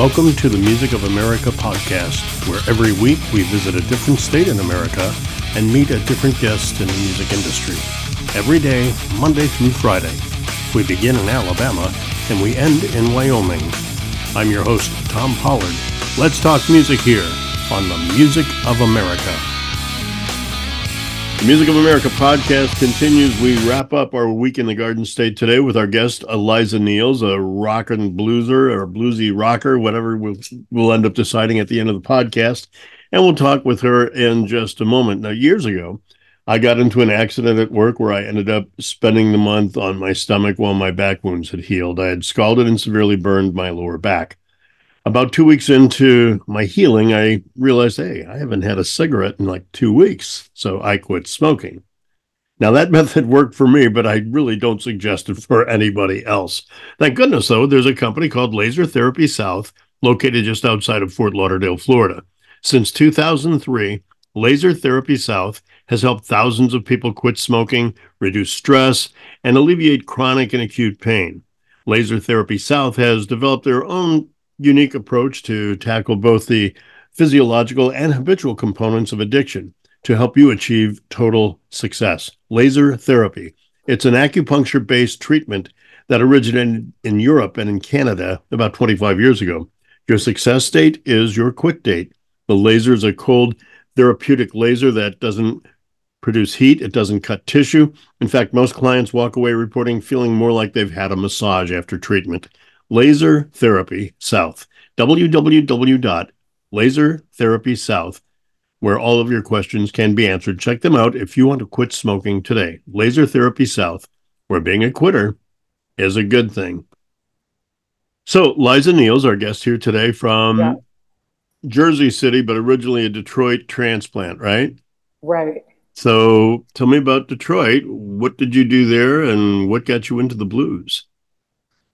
Welcome to the Music of America podcast, where every week we visit a different state in America and meet a different guest in the music industry. Every day, Monday through Friday. We begin in Alabama and we end in Wyoming. I'm your host, Tom Pollard. Let's talk music here on the Music of America. The Music of America podcast continues. We wrap up our week in the Garden State today with our guest Eliza Neals, a rock and blueser or bluesy rocker, whatever we'll, we'll end up deciding at the end of the podcast. And we'll talk with her in just a moment. Now, years ago, I got into an accident at work where I ended up spending the month on my stomach while my back wounds had healed. I had scalded and severely burned my lower back about two weeks into my healing, I realized, hey, I haven't had a cigarette in like two weeks. So I quit smoking. Now, that method worked for me, but I really don't suggest it for anybody else. Thank goodness, though, there's a company called Laser Therapy South, located just outside of Fort Lauderdale, Florida. Since 2003, Laser Therapy South has helped thousands of people quit smoking, reduce stress, and alleviate chronic and acute pain. Laser Therapy South has developed their own unique approach to tackle both the physiological and habitual components of addiction to help you achieve total success. Laser therapy. It's an acupuncture based treatment that originated in Europe and in Canada about 25 years ago. Your success date is your quit date. The laser is a cold therapeutic laser that doesn't produce heat, it doesn't cut tissue. In fact, most clients walk away reporting feeling more like they've had a massage after treatment. Laser Therapy South. www.lasertherapysouth, where all of your questions can be answered. Check them out if you want to quit smoking today. Laser Therapy South, where being a quitter is a good thing. So, Liza Neals, our guest here today from yeah. Jersey City, but originally a Detroit transplant, right? Right. So, tell me about Detroit. What did you do there and what got you into the blues?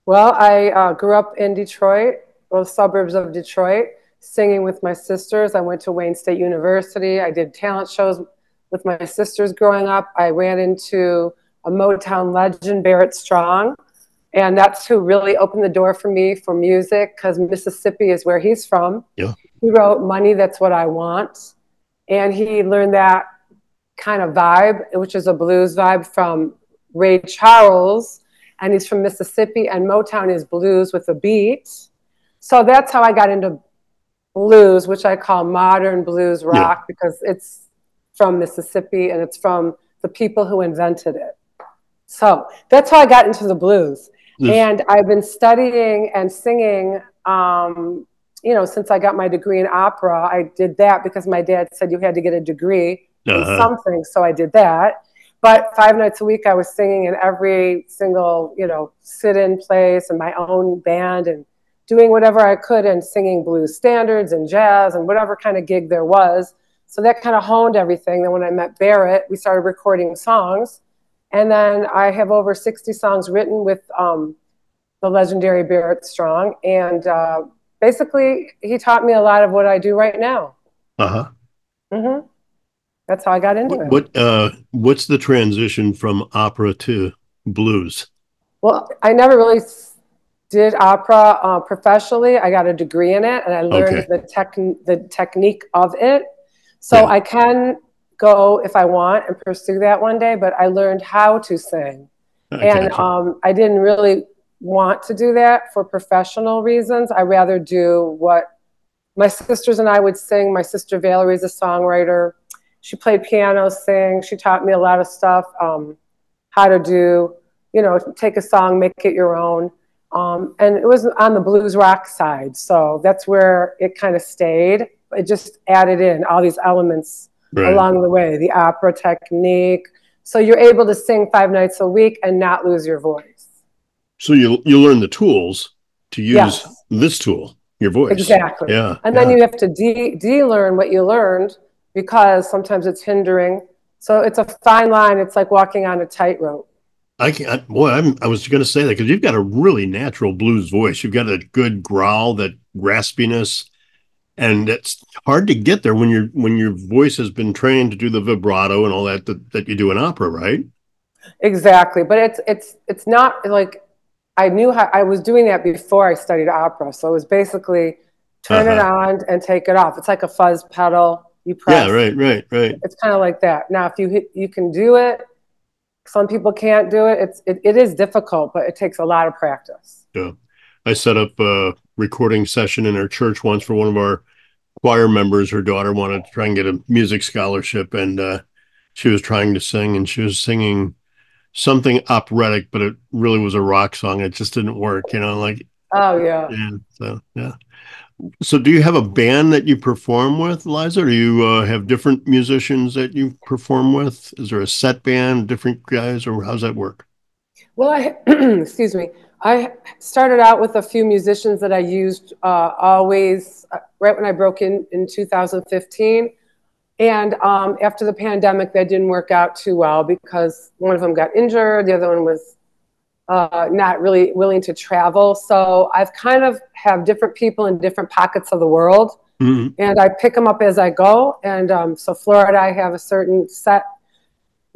Well, I uh, grew up in Detroit, the suburbs of Detroit, singing with my sisters. I went to Wayne State University. I did talent shows with my sisters growing up. I ran into a Motown legend, Barrett Strong, and that's who really opened the door for me for music because Mississippi is where he's from. Yeah. He wrote Money, That's What I Want. And he learned that kind of vibe, which is a blues vibe from Ray Charles and he's from Mississippi, and Motown is blues with a beat. So that's how I got into blues, which I call modern blues rock yeah. because it's from Mississippi and it's from the people who invented it. So that's how I got into the blues. And I've been studying and singing, um, you know, since I got my degree in opera. I did that because my dad said you had to get a degree uh-huh. in something. So I did that. But five nights a week, I was singing in every single, you know, sit-in place and my own band and doing whatever I could and singing blues standards and jazz and whatever kind of gig there was. So that kind of honed everything. Then when I met Barrett, we started recording songs. And then I have over 60 songs written with um, the legendary Barrett Strong. And uh, basically, he taught me a lot of what I do right now. Uh huh. Mm-hmm. That's how I got into it. What uh, what's the transition from opera to blues? Well, I never really did opera uh, professionally. I got a degree in it, and I learned okay. the tech the technique of it. So yeah. I can go if I want and pursue that one day. But I learned how to sing, I and um, I didn't really want to do that for professional reasons. I rather do what my sisters and I would sing. My sister Valerie is a songwriter she played piano, sang. She taught me a lot of stuff, um, how to do, you know, take a song, make it your own. Um, and it was on the blues rock side. So that's where it kind of stayed. It just added in all these elements right. along the way, the opera technique. So you're able to sing five nights a week and not lose your voice. So you you learn the tools to use yes. this tool, your voice. Exactly. Yeah. And yeah. then you have to de de learn what you learned because sometimes it's hindering. So it's a fine line. It's like walking on a tightrope. I can't, boy, I'm, I was going to say that because you've got a really natural blues voice. You've got a good growl, that raspiness, and it's hard to get there when your when your voice has been trained to do the vibrato and all that that, that you do in opera, right? Exactly, but it's it's it's not like I knew how I was doing that before I studied opera. So it was basically turn it Uh-huh. on and take it off. It's like a fuzz pedal. You press. Yeah, right, right, right. It's kind of like that. Now, if you hit, you can do it. Some people can't do it. It's it, it is difficult, but it takes a lot of practice. Yeah. I set up a recording session in our church once for one of our choir members. Her daughter wanted to try and get a music scholarship, and uh, she was trying to sing, and she was singing something operatic, but it really was a rock song. It just didn't work, you know, like, Oh yeah. yeah. So, yeah. So, do you have a band that you perform with, Liza? Or do you uh, have different musicians that you perform with? Is there a set band, different guys, or how's that work? Well, I excuse me. I started out with a few musicians that I used uh, always uh, right when I broke in in 2015, and um, after the pandemic, that didn't work out too well because one of them got injured, the other one was uh, not really willing to travel. So I've kind of have different people in different pockets of the world, Mhm. and I pick them up as I go. And um, so Florida, I have a certain set.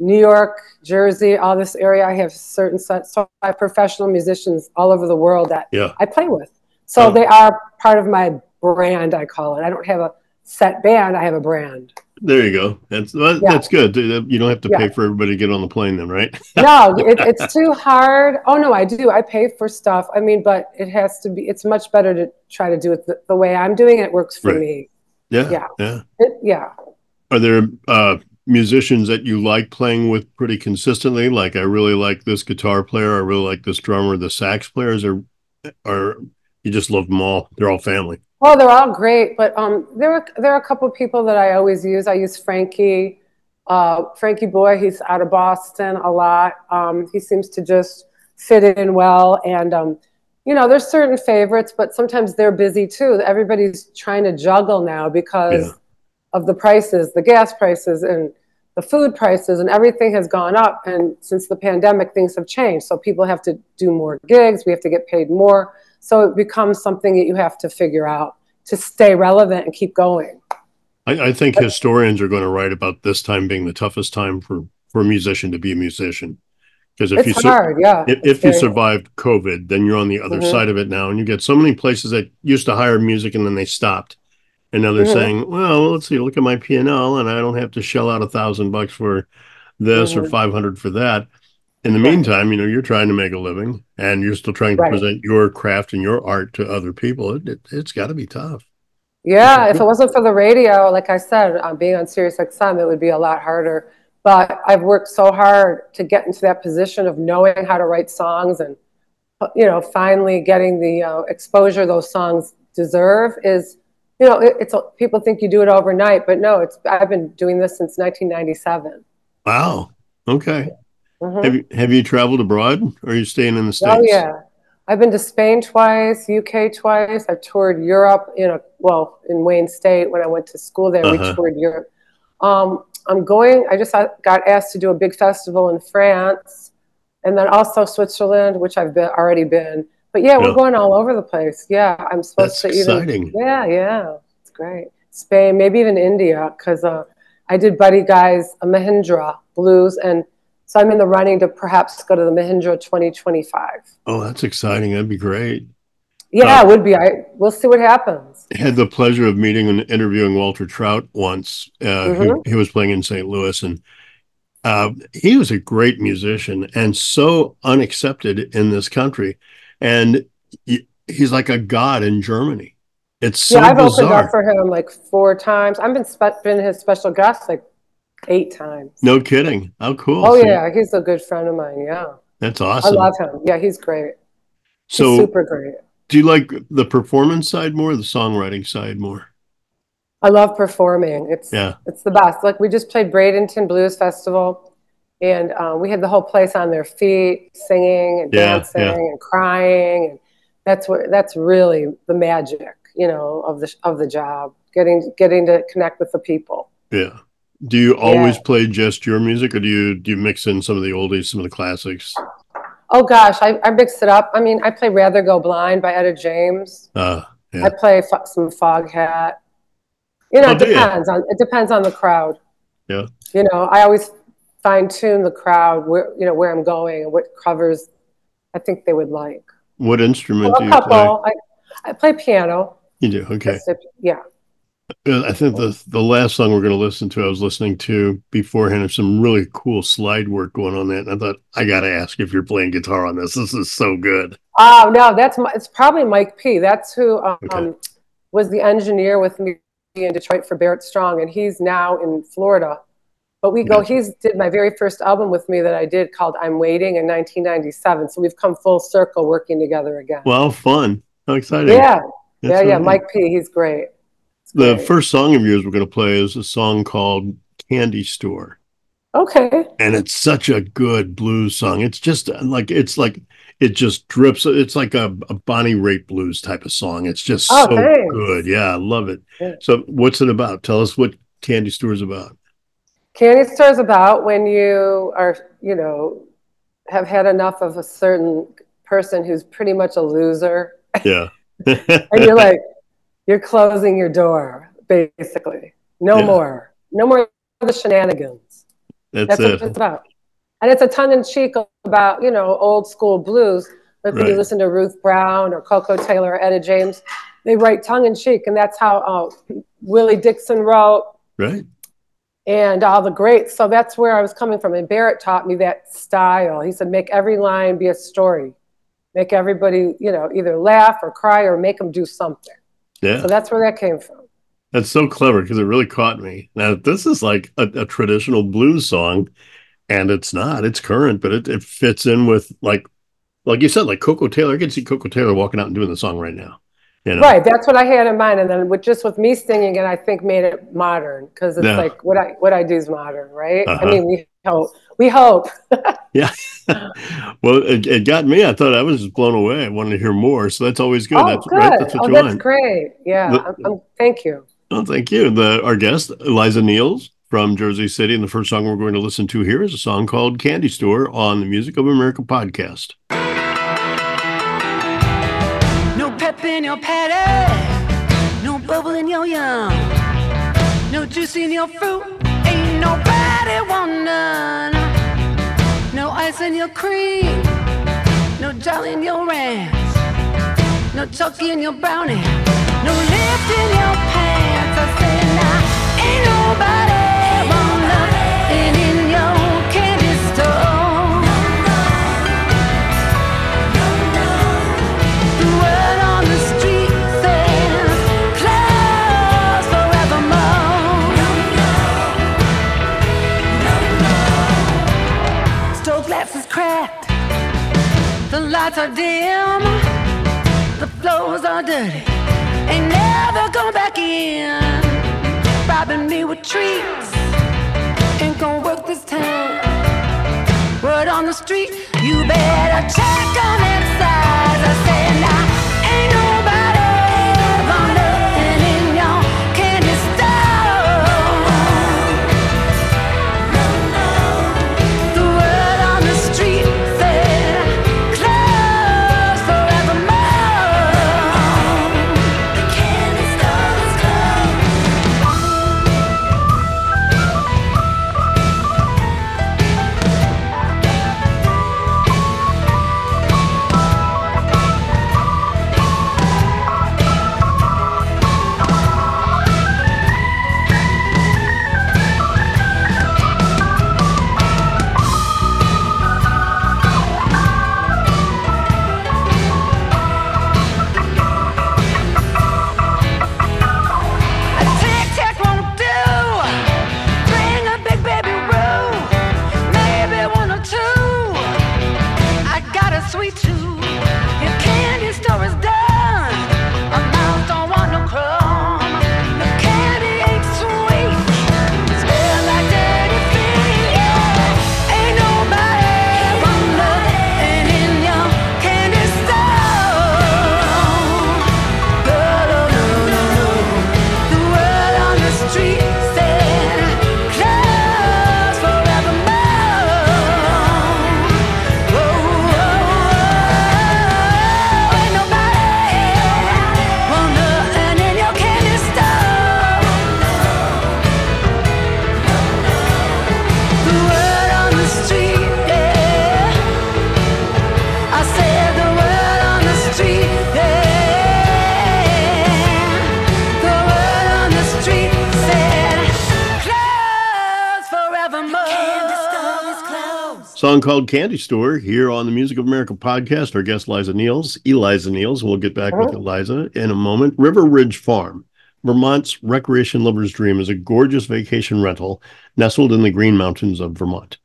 New York, Jersey, all this area, I have certain sets. So I have professional musicians all over the world that Yeah. I play with. So Oh. they are part of my brand, I call it. I don't have a set band, I have a brand. There you go. That's well, Yeah. that's good. You don't have to Yeah. pay for everybody to get on the plane, then, right? No, it, it's too hard. Oh, no, I do. I pay for stuff. I mean, but it has to be, it's much better to try to do it the, the way I'm doing it. It works for Right. me. Yeah, Yeah. yeah. It, yeah. Are there uh, musicians that you like playing with pretty consistently? Like, I really like this guitar player. I really like this drummer. The sax players, or or you just love them all? They're all family. Well, they're all great, but um, there are there are a couple of people that I always use. I use Frankie, uh, Frankie Boy. He's out of Boston a lot. Um, he seems to just fit in well, and um, you know, there's certain favorites, but sometimes they're busy too. Everybody's trying to juggle now because Yeah. of the prices, the gas prices, and the food prices, and everything has gone up. And since the pandemic, things have changed. So people have to do more gigs. We have to get paid more. So it becomes something that you have to figure out to stay relevant and keep going. I, I think historians are going to write about this time being the toughest time for for a musician to be a musician. Because if you hard, yeah. if, if you survived COVID, then you're on the other Mhm. side of it now, and you get so many places that used to hire music and then they stopped, and now they're Mhm. saying, "Well, let's see, look at my P and I don't have to shell out a thousand bucks for this or Mhm. five hundred for that." In the Right. meantime, you know, you're trying to make a living, and you're still trying to Right. present your craft and your art to other people. It, it, it's got to be tough. Yeah, if it wasn't for the radio, like I said, um, being on Sirius XM, it would be a lot harder. But I've worked so hard to get into that position of knowing how to write songs and, you know, finally getting the uh, exposure those songs deserve is, you know, it, it's people think you do it overnight, but no, it's I've been doing this since 1997. Wow. Okay. Mhm. Have you have you traveled abroad, or are you staying in the states? Oh yeah, I've been to Spain twice, UK twice. I've toured Europe in a well in Wayne State when I went to school there. Uh-huh. We toured Europe. Um, I'm going. I just got asked to do a big festival in France, and then also Switzerland, which I've been already been. But yeah, Yeah. we're going all over the place. Yeah, I'm supposed That's to even. exciting. Yeah, yeah, it's great. Spain, maybe even India, because uh, I did Buddy Guy's Mahindra blues, and so I'm in the running to perhaps go to the Mahindra 2025. Oh, that's exciting. That'd be great. Yeah, Uh, it would be. I we'll see what happens. had the pleasure of meeting and interviewing Walter Trout once. Uh, Mm-hmm. who, he was playing in St. Louis, and uh, he was a great musician and so unaccepted in this country. And he- he's like a god in Germany. It's so yeah, I've opened bizarre. up for him like four times. I've been spe- been his special guest like eight times. no kidding. How cool! oh So yeah, he's a good friend of mine. Yeah, that's awesome. I love him. Yeah, he's great. He's so, super great. do you like the performance side more, or the songwriting side more? I love performing. It's Yeah. it's the best. Like we just played Bradenton Blues Festival, and uh, we had the whole place on their feet, singing and Yeah, dancing yeah. and crying, and that's what that's really the magic, you know, of the of the job. Getting getting to connect with the people. Yeah. Do you always Yeah. play just your music, or do you do you mix in some of the oldies, some of the classics? Oh gosh, I, I mixed it up. I mean, I play "Rather Go Blind" by Etta James. Uh, Yeah. I play fo- some Foghat. You know, Oh, it do you? depends on it depends on the crowd. Yeah. You know, I always fine tune the crowd where you know where I'm going and what covers I think they would like. What instrument do a you couple. I, I play piano. You do, okay. Yeah. I think the the last song we're going to listen to, I was listening to beforehand. There's some really cool slide work going on there, and I thought I got to ask if you're playing guitar on this. This is so good. Oh no, that's my, it's probably Mike P. That's who um, okay. was the engineer with me in Detroit for Barrett Strong, and he's now in Florida. But we go. He's did my very first album with me that I did called "I'm Waiting" in 1997. So we've come full circle working together again. Well, fun! How exciting! Yeah, that's yeah, yeah. Mike P. He's great. The first song of yours we're going to play is a song called Candy Store. Okay. And it's such a good blues song. It's just uh, like it's like it just drips. It's like a, a Bonnie Raitt blues type of song. It's just oh, so thanks. good. Yeah, I love it. Yeah. So what's it about? Tell us what Candy Store is about. Candy Store is about when you are, you know, have had enough of a certain person who's pretty much a loser. Yeah. and you're like, you're closing your door, basically. No yeah. more. No more of the shenanigans. That's, That's it. what it's about. And it's a tongue in cheek about, you know, old school blues. Like when right. you listen to Ruth Brown or Koko Taylor or Etta James, they write tongue in cheek. And that's how uh, Willie Dixon wrote. Right. And all the greats. So that's where I was coming from. And Barrett taught me that style. He said, make every line be a story. Make everybody, you know, either laugh or cry or make them do something. Yeah. So that's where that came from. That's so clever because it really caught me. Now, this is like a, a, traditional blues song, and it's not. It's current, but it, it fits in with like, like you said, like Koko Taylor. I can see Koko Taylor walking out and doing the song right now. You know? Right, that's what I had in mind, and then with just with me singing it, I think made it modern because it's yeah. like what I what I do is modern, right? Uh-huh. I mean, we hope we hope. yeah. well, it, it, got me. I thought I was just blown away. I wanted to hear more, so that's always good. Oh, that's good. Right? That's, oh, that's want. great. Yeah. The, I'm, I'm, thank you. Well, thank you. The our guest Eliza Neals from Jersey City, and the first song we're going to listen to here is a song called "Candy Store" on the Music of America podcast. Pep in your patty, no bubble in your yum, no juice in your fruit. Ain't nobody want none. No ice in your cream, no jelly in your ranch, no chalky in your brownie, no lift in your pants. I say now, ain't nobody. Lights are dim, the floors are dirty, ain't never going back in. Robbing me with treats, ain't gonna work this time. Word on the street, you better check on that size. I say now. Song called Candy Store here on the Music of America podcast. Our guest, Liza Neals, Eliza Neals. We'll get back with. Eliza in a moment. River Ridge Farm, Vermont's recreation lover's dream, is a gorgeous vacation rental nestled in the Green Mountains of Vermont.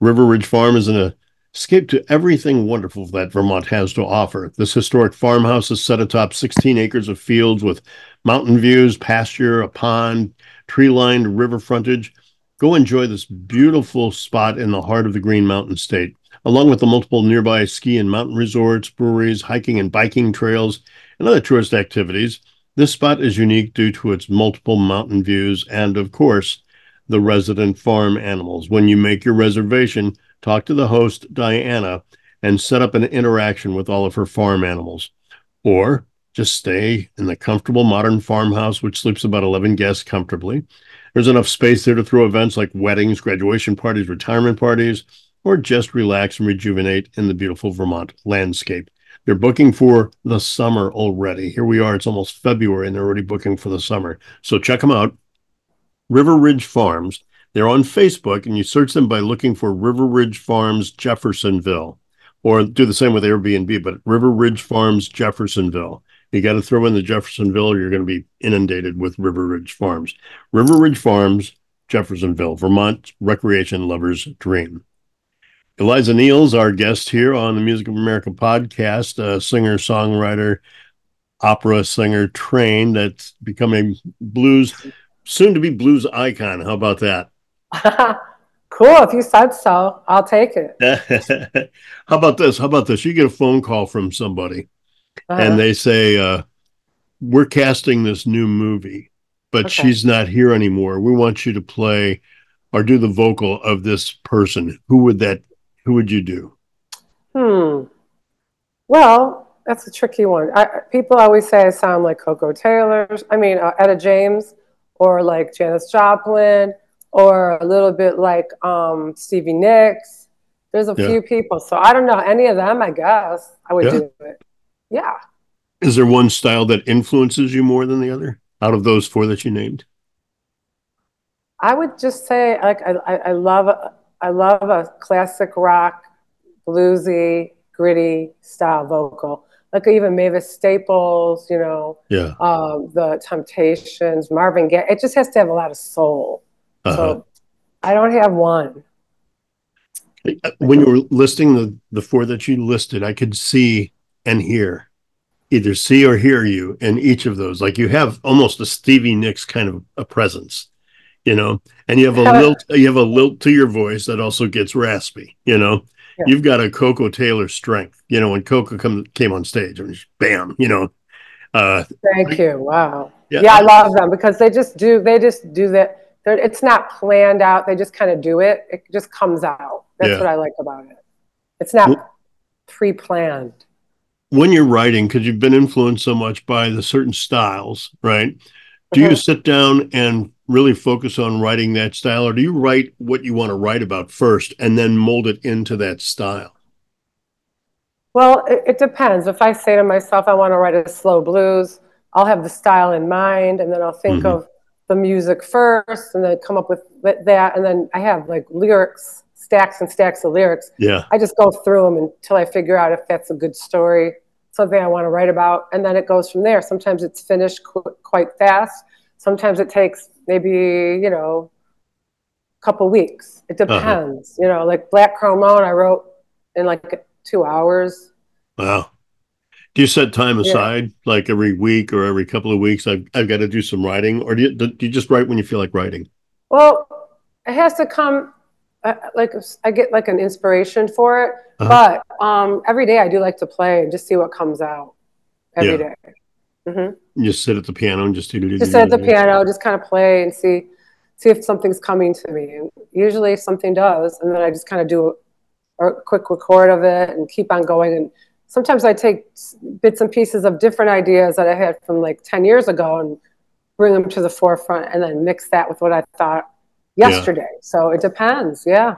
River Ridge Farm is an escape to everything wonderful that Vermont has to offer. This historic farmhouse is set atop 16 acres of fields with mountain views, pasture, a pond, tree lined river frontage. Go enjoy this beautiful spot in the heart of the Green Mountain State, along with the multiple nearby ski and mountain resorts, breweries, hiking and biking trails, and other tourist activities. This spot is unique due to its multiple mountain views and, of course, the resident farm animals. When you make your reservation, talk to the host, Diana, and set up an interaction with all of her farm animals. Or just stay in the comfortable modern farmhouse, which sleeps about 11 guests comfortably. There's enough space there to throw events like weddings, graduation parties, retirement parties, or just relax and rejuvenate in the beautiful Vermont landscape. They're booking for the summer already. Here we are, it's almost February, and they're already booking for the summer. So check them out. River Ridge Farms. They're on Facebook, and you search them by looking for River Ridge Farms Jeffersonville, or do the same with Airbnb, but River Ridge Farms Jeffersonville. You got to throw in the Jeffersonville, you're going to be inundated with River Ridge Farms. River Ridge Farms, Jeffersonville, Vermont recreation lover's dream. Eliza Neals, our guest here on the Music of America podcast, a singer, songwriter, opera singer trained that's becoming blues, soon to be blues icon. How about that? cool. If you said so, I'll take it. How about this? How about this? You get a phone call from somebody Uh-huh. and they say, uh, We're casting this new movie, but Okay. she's not here anymore. We want you to play or do the vocal of this person. Who would that, who would you do? Hmm. Well, that's a tricky one. I, people always say I sound like Koko Taylor. I mean, uh, Etta James, or like Janis Joplin, or a little bit like um, Stevie Nicks. There's a Yeah. few people, so I don't know any of them. I guess I would Yeah. do it. Yeah. Is there one style that influences you more than the other out of those four that you named? I would just say like I, I, love I love a classic rock, bluesy, gritty style vocal. Like even Mavis Staples, you know, Yeah. um, the Temptations, Marvin Gaye. It just has to have a lot of soul. Uh-huh. So I don't have one. when you were listing the the four that you listed, I could see and hear either see or hear you in each of those. Like you have almost a Stevie Nicks kind of a presence, you know, and you have a lilt you have a lilt to your voice that also gets raspy, you know. Yeah. You've got a Koko Taylor strength, you know, when Coco come, came on stage, I mean, bam, you know. Uh Thank you. Wow. Yeah. Yeah. I love them because they just do. They just do that. They're, it's not planned out. They just kind of do it. It just comes out. That's Yeah. what I like about it. It's not pre-planned. When you're writing, because you've been influenced so much by the certain styles, right? Do you Mhm. sit down and really focus on writing that style, or do you write what you want to write about first and then mold it into that style? Well, it, it depends. If I say to myself, I want to write a slow blues, I'll have the style in mind, and then I'll think Mhm. of the music first, and then come up with that, and then I have like lyrics, stacks and stacks of lyrics. Yeah, I just go through them until I figure out if that's a good story, something I want to write about, and then it goes from there. Sometimes it's finished qu- quite fast. Sometimes it takes maybe you know a couple weeks. It Uh-huh. depends. You know, like Black Crow Moan, I wrote in like two hours. wow. Do you set time Yeah. aside, like every week or every couple of weeks? I've I've got to do some writing, or do you do you just write when you feel like writing? Well, it has to come. Uh, like I get like an inspiration for it, Uh-huh. but um, every day I do like to play and just see what comes out every Yeah. day. hmm You just sit at the piano and just do Just sit at the piano, just kind of play and see see if something's coming to me. And usually something does, and then I just kind of do a, a quick record of it and keep on going. And sometimes I take bits and pieces of different ideas that I had from like ten years ago and bring them to the forefront, and then mix that with what I thought Yeah. yesterday. So it depends. Yeah.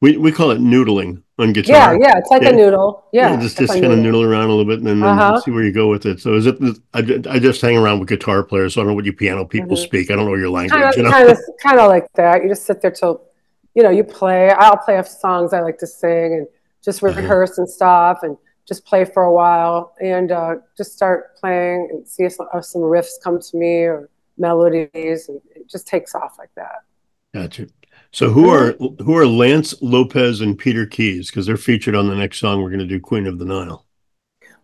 We we call it noodling on Yeah. guitar. Yeah. Yeah, it's like Yeah. a noodle. Yeah. just just kind of noodle around a little bit and then, Uh-huh. see where you go with it. So is it? I, I just hang around with guitar players, so I don't know what you piano people Mhm. speak. I don't know your language. kind you of, know? kind of, kind of like that. You just sit there till you know, you play. I'll play off songs I like to sing and just Uh-huh. rehearse and stuff, and just play for a while, and uh, just start playing and see if some, if some riffs come to me or melodies, and it just takes off like that. Gotcha. So who are who are Lance Lopez and Peter Keys? Because they're featured on the next song we're going to do, Queen of the Nile.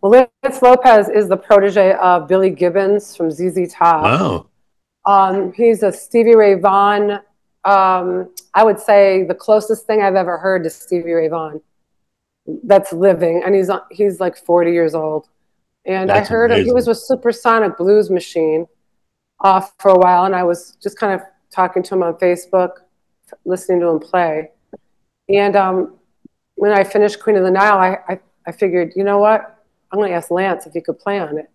Well, Lance Lopez is the protege of Billy Gibbons from ZZ Top. Wow. Um, he's a Stevie Ray Vaughan. Um, I would say the closest thing I've ever heard to Stevie Ray Vaughan that's living, and he's he's like 40 years old. And That's I heard he was with Supersonic Blues Machine uh, for a while, and I was just kind of talking to him on Facebook, listening to him play. And um, when I finished Queen of the Nile, I, I, I figured, you know what? I'm going to ask Lance if he could play on it.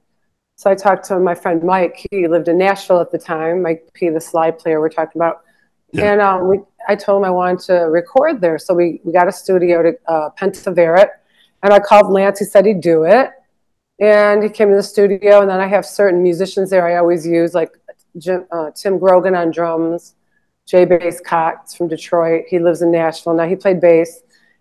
So I talked to my friend Mike. He lived in Nashville at the time. Mike P, the slide player we're talking about. Yeah. And um, we, I told him I wanted to record there. So we, we got a studio to uh, Pentavarit. And I called Lance. He said he'd do it. And he came to the studio. And then I have certain musicians there I always use, like Jim, uh, Tim Grogan on drums, Jay Bass Cox from Detroit. He lives in Nashville now. He played bass.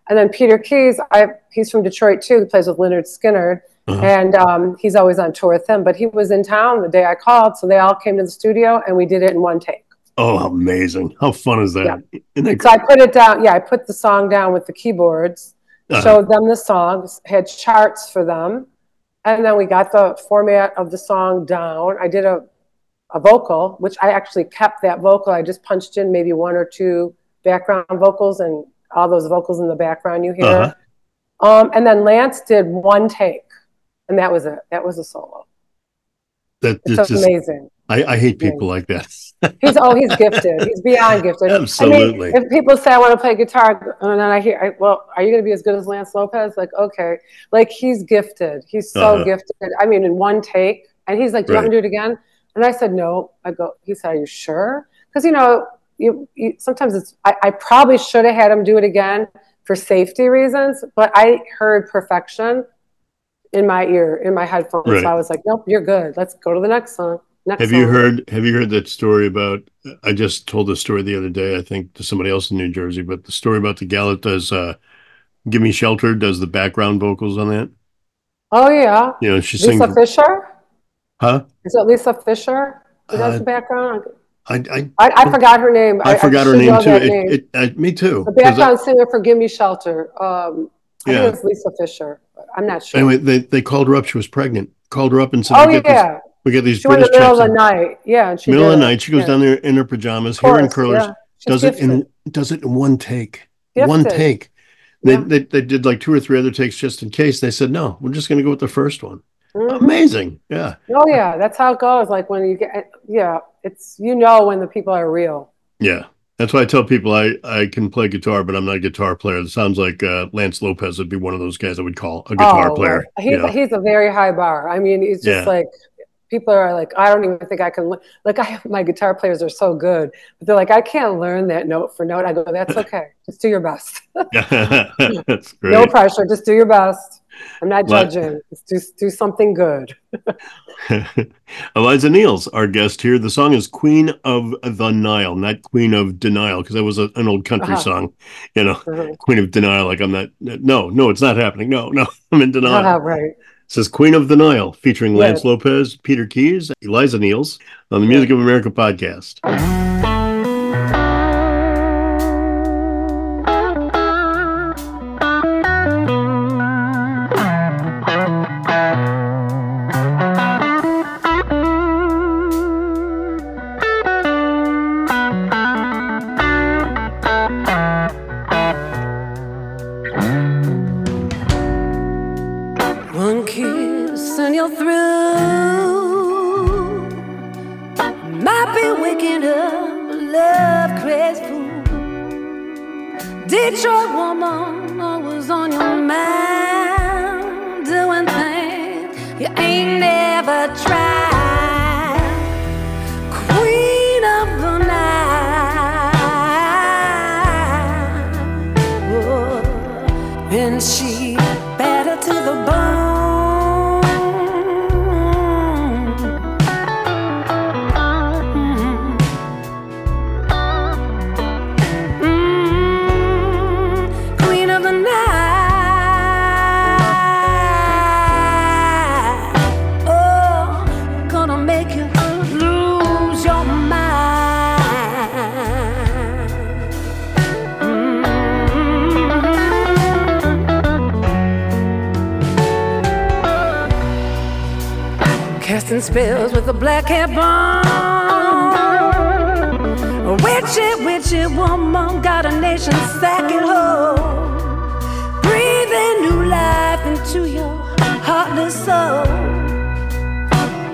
And then Peter Keys, I, he's from Detroit too. He plays with Lynyrd Skynyrd. Uh-huh. And um, he's always on tour with them. But he was in town the day I called. So they all came to the studio and we did it in one take. Oh, amazing! How fun is that? Isn't that So I put it down. Yeah, I put the song down with the keyboards, Uh-huh. showed them the songs, had charts for them, and then we got the format of the song down. I did a, a vocal, which I actually kept that vocal. I just punched in maybe one or two background vocals and all those vocals in the background you hear. Uh-huh. Um, and then Lance did one take, and that was it. That was a solo. that It's just, amazing. I, I hate people like that. He's oh, he's gifted. He's beyond gifted. Absolutely. I mean, if people say I want to play guitar, and then I hear, I, well, are you going to be as good as Lance Lopez? Like, okay, like he's gifted. He's so Uh-huh. gifted. I mean, in one take, and he's like, "Do you want Right. me to do it again?" And I said, "No." I go. He said, "Are you sure?" Because you know, you, you sometimes it's. I, I probably should have had him do it again for safety reasons, but I heard perfection in my ear, in my headphones. Right. So I was like, "Nope, you're good. Let's go to the next song." Next Have you heard? Have you heard that story about? I just told the story the other day. I think to somebody else in New Jersey, but the story about the gal that does uh, "Give Me Shelter" does the background vocals on that. Oh yeah, You know, she sings. Lisa Fischer. Huh? Is it Lisa Fischer? Who does Uh, the background? I I, I, I forgot her name. I forgot her name too. It, name. it, uh, me too. the I- background singer for "Give Me Shelter." Um, I Yeah. think it's Lisa Fischer. I'm not sure. Anyway, they, they called her up. She was pregnant. Called her up and said, oh we, get these, yeah, we get these she went in British the middle of the night. Yeah, and she middle of the night. She goes Yeah. down there in her pajamas, Of here in curlers, yeah. Does it in does it in one take. One take. They, Yeah. they they did like two or three other takes just in case. They said, no, we're just going to go with the first one. Mhm. Amazing. Yeah. Oh yeah, that's how it goes. Like when you get, yeah, it's you know when the people are real. Yeah. That's why I tell people I, I can play guitar, but I'm not a guitar player. It sounds like uh, Lance Lopez would be one of those guys I would call a guitar oh, player. well, you He's know? he's a very high bar. I mean, it's just Yeah. like people are like, I don't even think I can. le- Like I, my guitar players are so good, but they're like, I can't learn that note for note. I go, that's okay. Just do your best. That's great. No pressure. Just do your best. I'm not judging. Just do do something good. Eliza Neals, our guest here. The song is Queen of the Nile, not Queen of Denial, because that was a, an old country Uh-huh. song. You know, Mhm. Queen of Denial, like I'm not, no, no, it's not happening. No, no, I'm in denial. Uh-huh, right. It says Queen of the Nile, featuring Lance Yes. Lopez, Peter Keys, Eliza Neals on the Music of America podcast. Woman got a nation hold. Breathing new life into your heartless soul.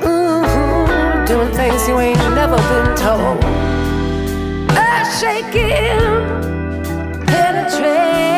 Mhm, Doing things you ain't never been told. Earth shaking, penetrating.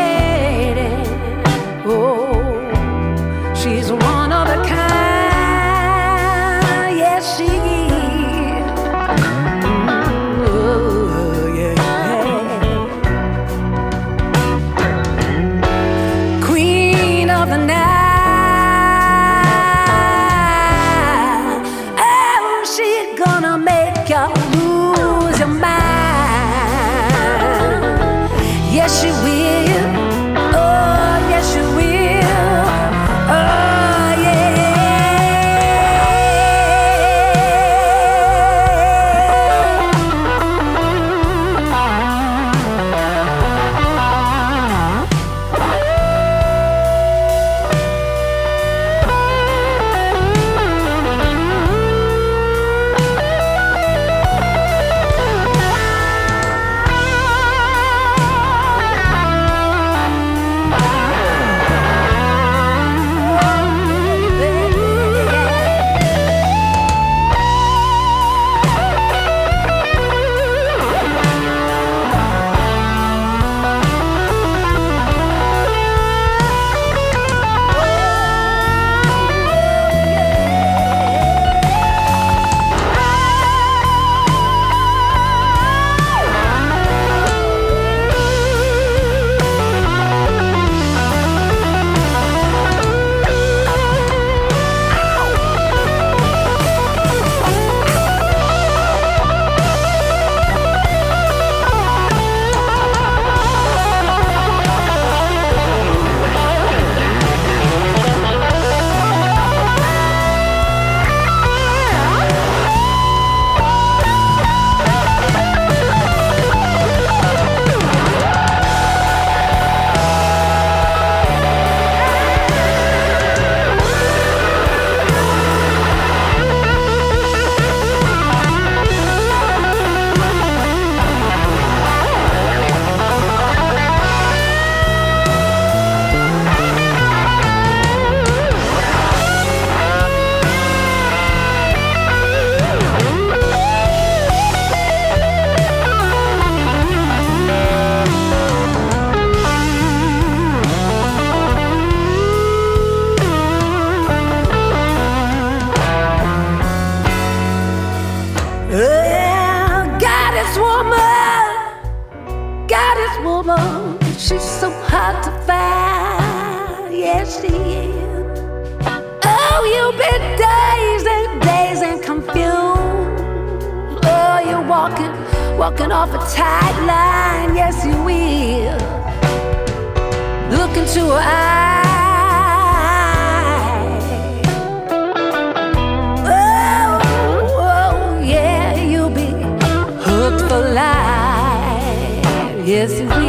Yeah, goddess woman, goddess woman, she's so hard to find. Yes, she is. Oh, you've been dazed and dazed and confused. Oh, you're walking, walking off a tight line. Yes, you will. Look into her eyes. Yes, you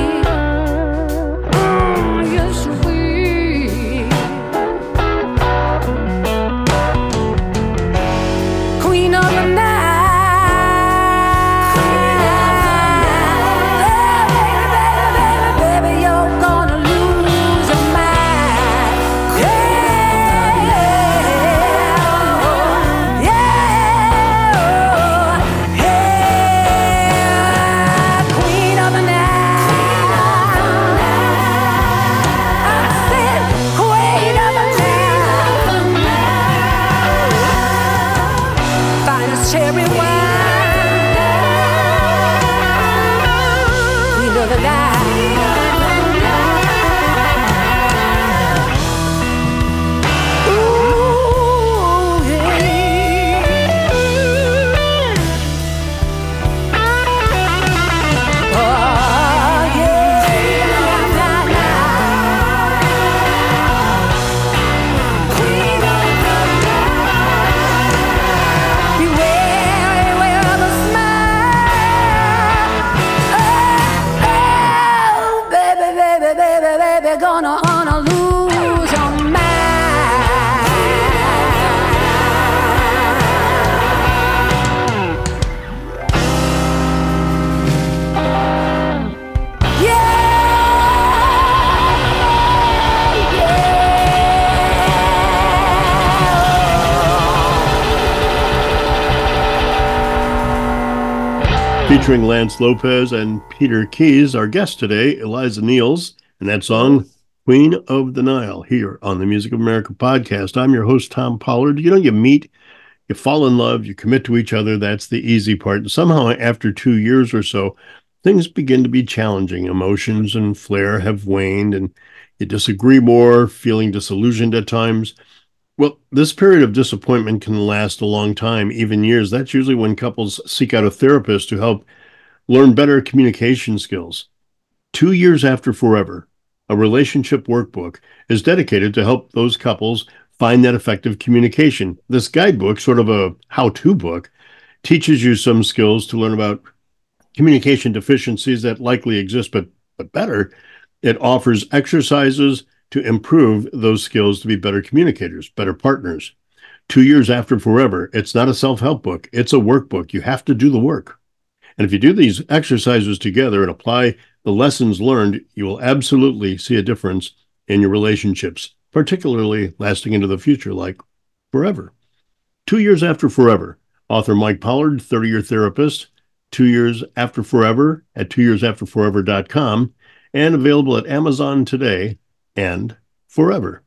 featuring Lance Lopez and Peter Keys. Our guest today, Eliza Neals, and that song, Queen of the Nile, here on the Music of America podcast. I'm your host, Tom Pollard. You know, you meet, you fall in love, you commit to each other. That's the easy part. And somehow, after two years or so, things begin to be challenging. Emotions and flair have waned, and you disagree more, feeling disillusioned at times. Well, this period of disappointment can last a long time, even years. That's usually when couples seek out a therapist to help learn better communication skills. Two years after Forever, a relationship workbook is dedicated to help those couples find that effective communication. This guidebook, sort of a how to book, teaches you some skills to learn about communication deficiencies that likely exist, but, but better. It offers exercises to improve those skills to be better communicators, better partners. Two years after forever, it's not a self help book, it's a workbook. You have to do the work. And if you do these exercises together and apply the lessons learned, you will absolutely see a difference in your relationships, particularly lasting into the future, like forever. Two years after forever, author Mike Pollard, 30 year therapist, two years after forever at twoyearsafterforever.com, and available at Amazon today and forever.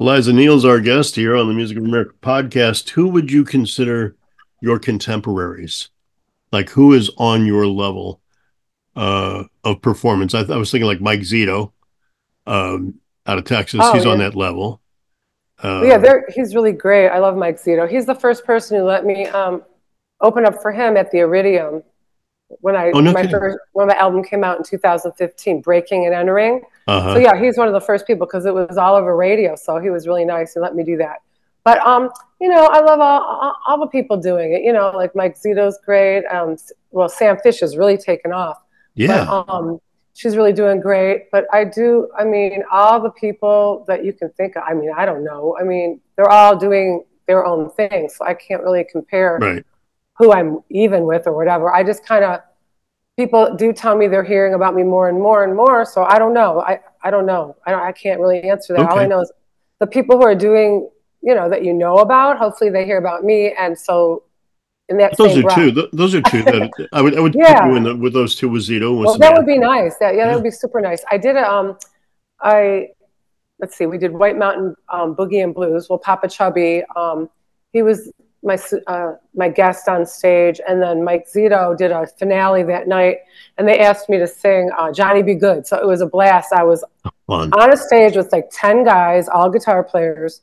Eliza Neals our guest here on the Music of America podcast. Who would you consider your contemporaries? Like who is on your level uh, of performance? I, th- I, was thinking like Mike Zito um, out of Texas. Oh, he's yeah. on that level. Uh, yeah, he's really great. I love Mike Zito. He's the first person who let me um, open up for him at the Iridium when I oh, no my first when my album came out in 2015, Breaking and Entering. Uh-huh. So yeah, he's one of the first people because it was all over radio. So he was really nice and let me do that. But um, you know, I love all, all, all the people doing it. You know, like Mike Zito's great. Um, well, Sam Fish has really taken off. Yeah. But, um, she's really doing great. But I do. I mean, all the people that you can think of. I mean, I don't know. I mean, they're all doing their own thing. So I can't really compare. Right who I'm even with or whatever. I just kind of people do tell me they're hearing about me more and more and more. So I don't know. I, I don't know. I, don't, I can't really answer that. Okay. All I know is the people who are doing, you know, that you know about, hopefully they hear about me. And so in that those are two. Those are two that I would, I would yeah. put you in the, with those two with Zito. Well, that would be nice. That, yeah, yeah, that would be super nice. I did a, um, I, let's see, we did White Mountain um, Boogie and Blues. Well, Popa Chubby, um, he was my uh, my guest on stage, and then Mike Zito did a finale that night, and they asked me to sing uh, "Johnny B. Goode." So it was a blast. I was Fun. on a stage with like ten guys, all guitar players.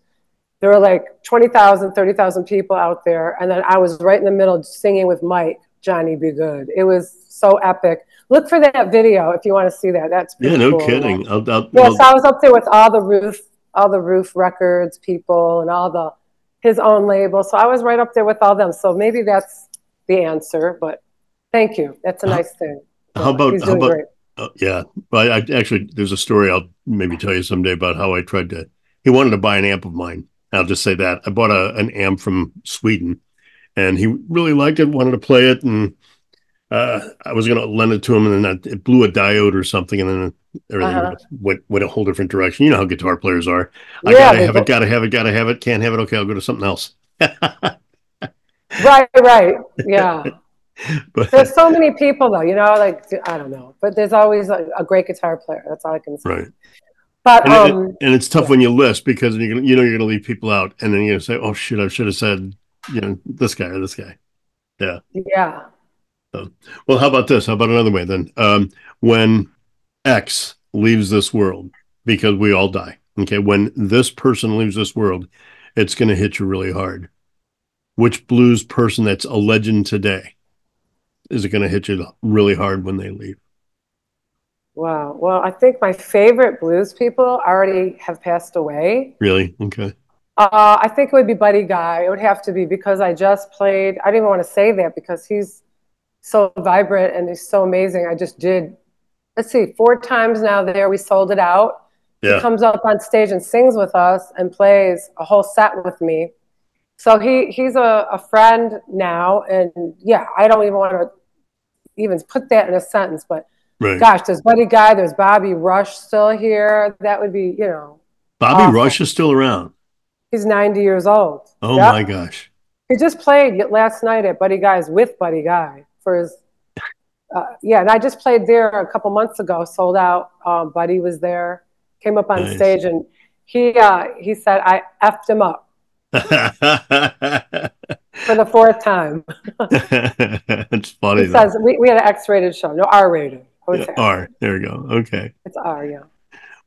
There were like 20,000, 30,000 people out there, and then I was right in the middle singing with Mike "Johnny B. Goode." It was so epic. Look for that video if you want to see that. That's yeah, no cool. kidding. I'll, I'll, yeah, so I was up there with all the Ruf, all the Ruf records people, and all the his own label. So I was right up there with all them. So maybe that's the answer. But thank you. That's a nice thing. How about how about uh, yeah? Well, I, I, actually there's a story I'll maybe tell you someday about how I tried to. He wanted to buy an amp of mine. I'll just say that I bought a, an amp from Sweden, and he really liked it, wanted to play it, and uh, I was going to lend it to him, and then it blew a diode or something, and then everything uh-huh. went went a whole different direction. You know how guitar players are. I yeah, gotta have it, gotta have it, gotta have it. Can't have it. Okay, I'll go to something else. right, right, yeah. but, there's so many people though, you know, like I don't know, but there's always a, a great guitar player. That's all I can say. Right. But and, um, it, and it's tough yeah. when you list because you're gonna, you know you're going to leave people out, and then you're going to say, "Oh shit, I should have said, you know, this guy or this guy." Yeah. Yeah. Well, how about this? How about another way then? Um, when X leaves this world, because we all die. Okay, when this person leaves this world, it's going to hit you really hard. Which blues person that's a legend today is it going to hit you really hard when they leave? Wow. Well, I think my favorite blues people already have passed away. Really? Okay. Uh, I think it would be Buddy Guy. It would have to be because I just played. I didn't even want to say that because he's so vibrant and he's so amazing. I just did, let's see, four times now there. We sold it out. Yeah. He comes up on stage and sings with us and plays a whole set with me. So he he's a, a friend now, and yeah, I don't even want to even put that in a sentence, but right. gosh, there's Buddy Guy, there's Bobby Rush still here. That would be, you know. Bobby awesome. Rush is still around. He's 90 years old. Oh yep. my gosh. He just played last night at Buddy Guy's with Buddy Guy for his. Uh, yeah, and I just played there a couple months ago, sold out. Um, Buddy was there, came up on Nice. stage, and he uh, he said I effed him up for the fourth time. it's funny. He though. says we, we had an X-rated show, no R-rated. Yeah, R. There we go. Okay. it's R. Yeah.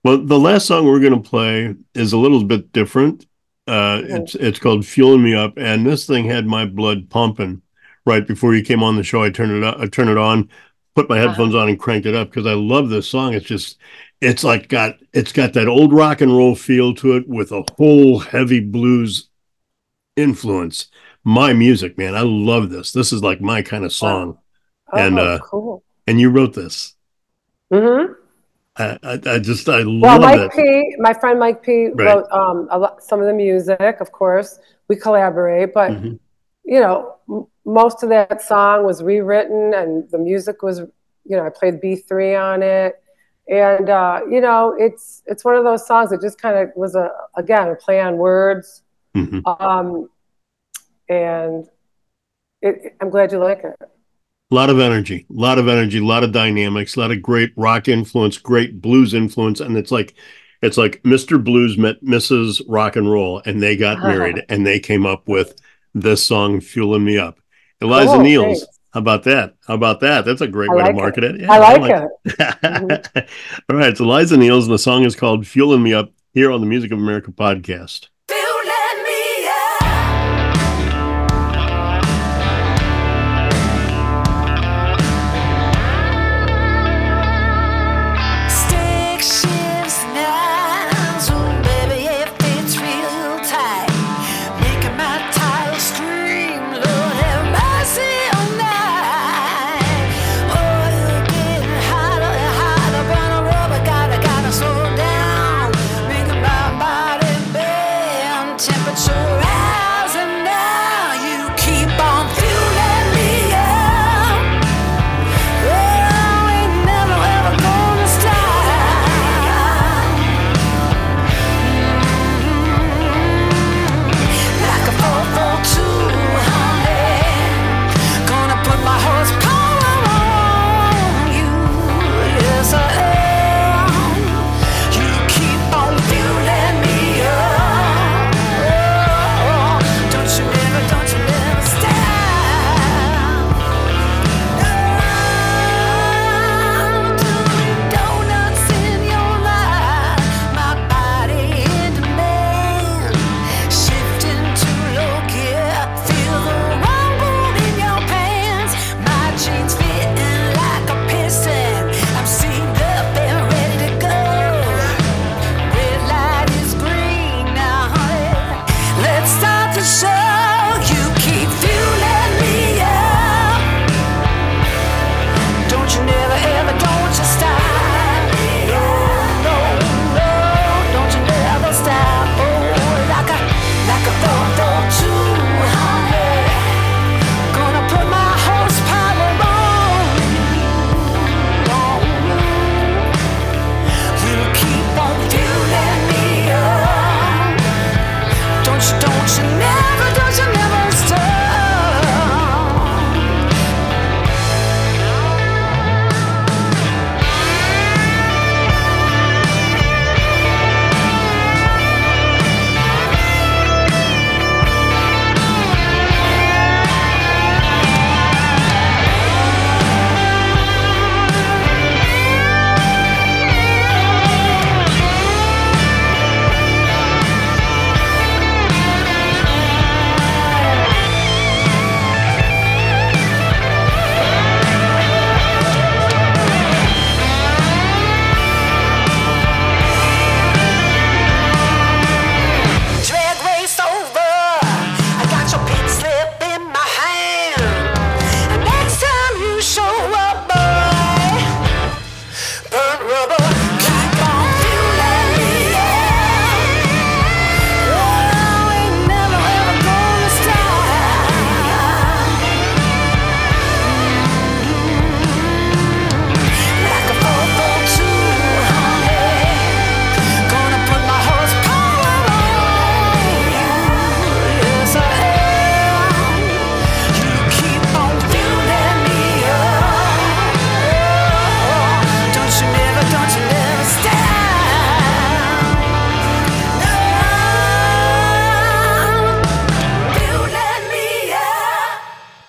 Well, the last song we're going to play is a little bit different. Uh, Mhm. It's it's called "Fueling Me Up," and this thing had my blood pumping right before you came on the show. I turned it up, I turned it on, put my Uh-huh. headphones on, and cranked it up because I love this song. It's just it's like got it's got that old rock and roll feel to it with a whole heavy blues influence. My music, man, I love this. This is like my kind of song. Oh, And, uh, cool. And you wrote this. hmm I, I, I just I Well, love Mike it. P, my friend Mike P, Right. wrote um, a lot, some of the music. Of course, we collaborate, but Mhm. you know, most of that song was rewritten, and the music was, you know, I played B three on it, and uh, you know, it's it's one of those songs that just kind of was a again a play on words, Mhm. um, and it, I'm glad you like it. A lot of energy, a lot of energy, a lot of dynamics, a lot of great rock influence, great blues influence, and it's like it's like Mr. Blues met Mrs. Rock and Roll, and they got married, and they came up with this song, "Fueling Me Up." Eliza oh, Cool, Neals, thanks. how about that? How about that? That's a great I way like to market it. I like it. it. Mm-hmm. All right, it's Eliza Neals, and the song is called "Fueling Me Up" here on the Music of America podcast.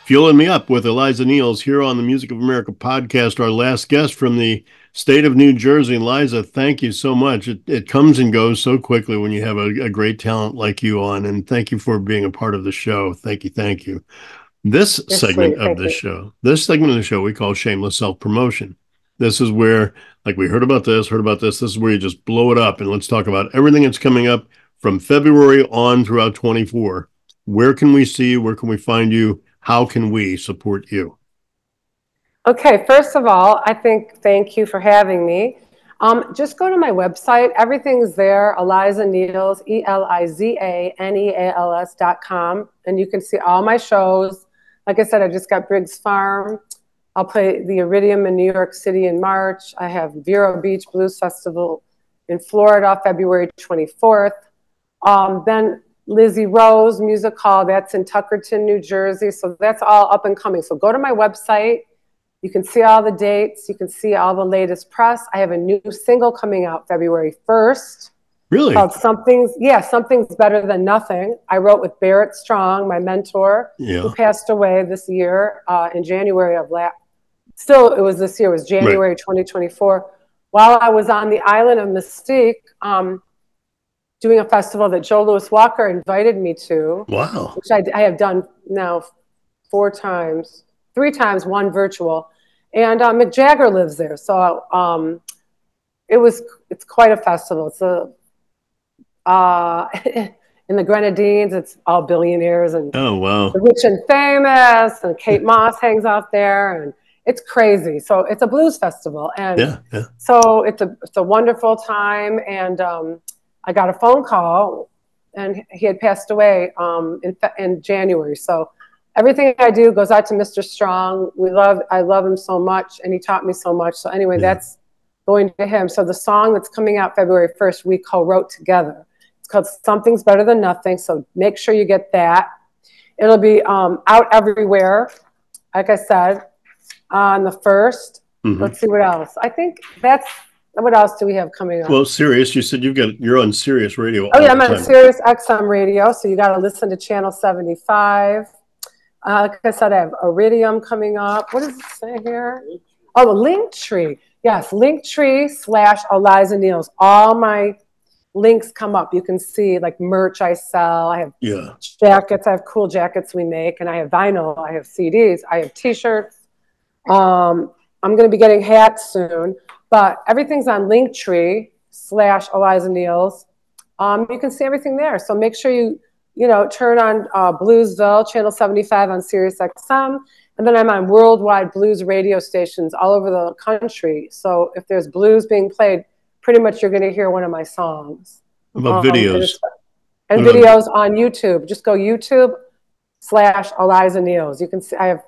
Fueling Me Up with Eliza Neals here on the Music of America podcast. Our last guest from the state of New Jersey. Eliza, thank you so much. It, it comes and goes so quickly when you have a, a great talent like you on. And thank you for being a part of the show. Thank you. Thank you. This Yes, segment of the show, this segment of the show, we call shameless self promotion. This is where, like, we heard about this, heard about this. This is where you just blow it up. And let's talk about everything that's coming up from February on throughout 24. Where can we see you? Where can we find you? How can we support you? Okay, first of all, I think thank you for having me. Um, just go to my website. Everything's there. Eliza Neals, E L I Z A N E A L S dot com, and you can see all my shows. Like I said, I just got Briggs Farm. I'll play the Iridium in New York City in March. I have Vero Beach Blues Festival in Florida, February 24th. Um, then Lizzie Rose Music Hall, that's in Tuckerton, New Jersey. So that's all up and coming. So go to my website. You can see all the dates. You can see all the latest press. I have a new single coming out February 1st Really? called Something's, yeah, Something's Better Than Nothing. I wrote with Barrett Strong, my mentor, Yeah. who passed away this year uh, in January of last. Still, it was this year, it was January 2024. While I was on the island of Mustique, um, doing a festival that Joe Louis Walker invited me to, Wow. which I, I have done now four times, three times, one virtual. And uh, Mick Jagger lives there, so um, it was it's quite a festival. It's a uh, in the Grenadines. It's all billionaires and Oh, wow. the rich and famous, and Kate Moss hangs out there, and it's crazy. So it's a blues festival, and Yeah. Yeah. so it's a it's a wonderful time. And um, I got a phone call, and he had passed away um, in in January. So everything I do goes out to Mr. Strong. We love I love him so much, and he taught me so much. So anyway, Yeah. that's going to him. So the song that's coming out February first, we co-wrote together. It's called "Something's Better Than Nothing." So make sure you get that. It'll be um, out everywhere. Like I said, on the first. Mhm. Let's see what else. I think that's what else do we have coming up? Well, Sirius, you said you've got you're on Sirius Radio. oh yeah, I'm on. Sirius XM radio, so you got to listen to channel 75. Uh, like I said, I have Iridium coming up. What does it say here? Oh, the Linktree. Yes, Linktree slash Eliza Neals. All my links come up. You can see like merch I sell. I have Yeah. jackets. I have cool jackets we make, and I have vinyl. I have CDs. I have T-shirts. Um, I'm going to be getting hats soon, but everything's on Linktree slash Eliza Neals. Um, you can see everything there. So make sure you you know turn on uh, Bluesville channel 75 on Sirius XM, and then I'm on worldwide blues radio stations all over the country. So if there's blues being played, pretty much you're going to hear one of my songs about um, videos? it's- and videos on YouTube. Just go YouTube slash Eliza Neals. You can see I have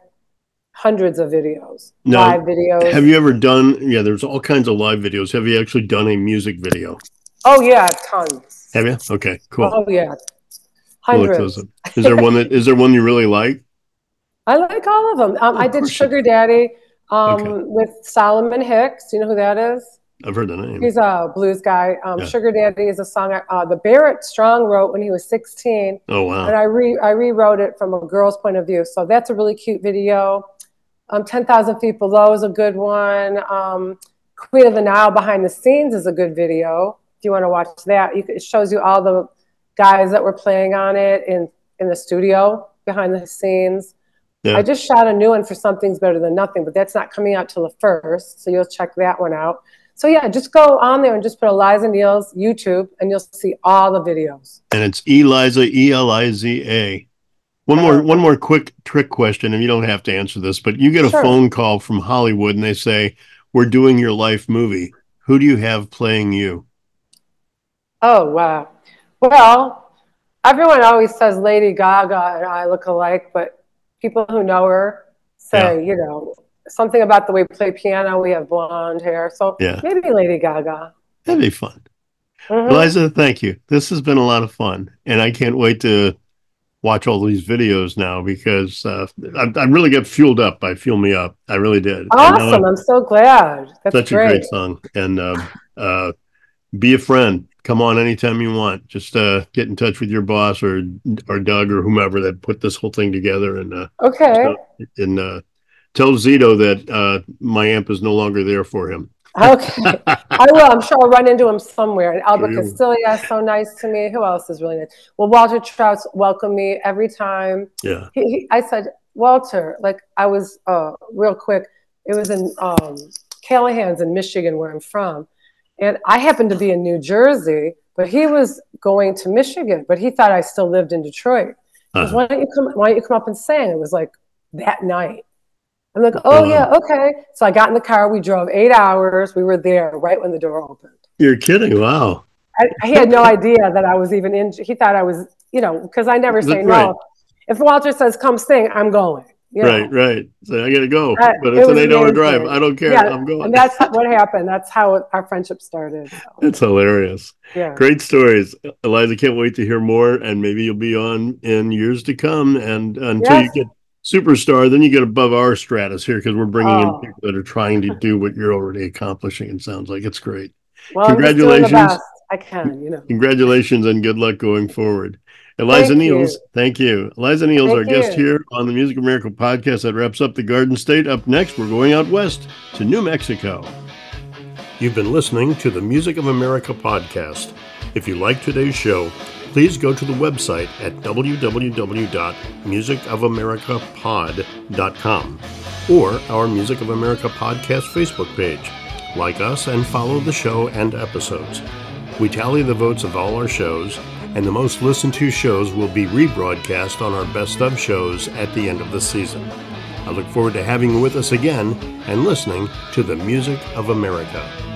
hundreds of videos, Now, live videos. Have you ever done? Yeah, there's all kinds of live videos. Have you actually done a music video? oh yeah, tons. Have you? Okay, cool. Oh yeah, We'll hundreds. Is there one that is there one you really like? I like all of them. Um, I did Sugar Daddy um, Okay. with Solomon Hicks. Do you know who that is? I've heard the name. He's a blues guy. Um, Yeah. Sugar Daddy is a song uh, the Barrett Strong wrote when he was 16. Oh wow! and. I re I rewrote it from a girl's point of view. So that's a really cute video. Um, Ten Thousand Feet Below is a good one. Um, Queen of the Nile behind the scenes is a good video. If you want to watch that, you, it shows you all the guys that were playing on it in in the studio behind the scenes. Yeah. I just shot a new one for Something's Better Than Nothing, but that's not coming out till the first. So you'll check that one out. So yeah, just go on there and just put Eliza Neals YouTube, and you'll see all the videos. And it's Eliza E L I Z A. One Uh, more one more quick trick question, and you don't have to answer this, but you get a Sure. phone call from Hollywood and they say, We're doing your life movie. Who do you have playing you? Oh, wow. Well, everyone always says Lady Gaga and I look alike, but people who know her say, you know, something about the way we play piano. We have blonde hair. So Yeah. maybe Lady Gaga. That'd be fun. Mhm. Eliza, thank you. This has been a lot of fun, and I can't wait to watch all these videos now because uh, I, I really get fueled up by "Fuel Me Up." I really did. Awesome. I'm so glad. That's such great. a great song, and um, uh, "Be a Friend." come on anytime you want. Just uh, get in touch with your boss or or Doug or whomever that put this whole thing together, and uh, Okay. and uh, tell Zito that uh, my amp is no longer there for him. Okay. I will. I'm sure I'll run into him somewhere. And Albert is so nice to me. Who else is really nice? Well, Walter Trout's welcomed me every time. Yeah, He, he, I said, Walter, like I was uh, real quick. It was in um, Callahan's in Michigan, where I'm from, and I happened to be in New Jersey, but he was going to Michigan, but he thought I still lived in Detroit. He Uh-huh. why don't you come? Why don't you come up and sing? It was like that night. I'm like, oh yeah, okay. So I got in the car. We drove eight hours. We were there right when the door opened. you're kidding. Wow. I, he had no idea that I was even in. He thought I was, you know, because I never say That's right. no. If Walter says come sing, I'm going. you know. Right, right. So I got to go, Uh, but it it's an eight-hour drive. I don't care. Yeah, I'm going. And that's what happened. That's how our friendship started. So, It's hilarious. yeah. Great stories, Eliza. Can't wait to hear more, and maybe you'll be on in years to come. And until Yes. you get superstar, then you get above our stratus here because we're bringing Oh. in people that are trying to do what you're already accomplishing. It sounds like it's great. Well, I'm just doing the Congratulations. I can, you know. Congratulations and good luck going forward. Eliza Thank Neals, you. thank you. Eliza Neals, Thank our guest you. here on the Music of America podcast that wraps up the Garden State. Up next, we're going out west to New Mexico. You've been listening to the Music of America podcast. If you like today's show, please go to the website at www.musicofamerica.pod.com or our Music of America podcast Facebook page. Like us and follow the show and episodes. We tally the votes of all our shows, and the most listened to shows will be rebroadcast on our best of shows at the end of the season. I look forward to having you with us again and listening to the Music of America.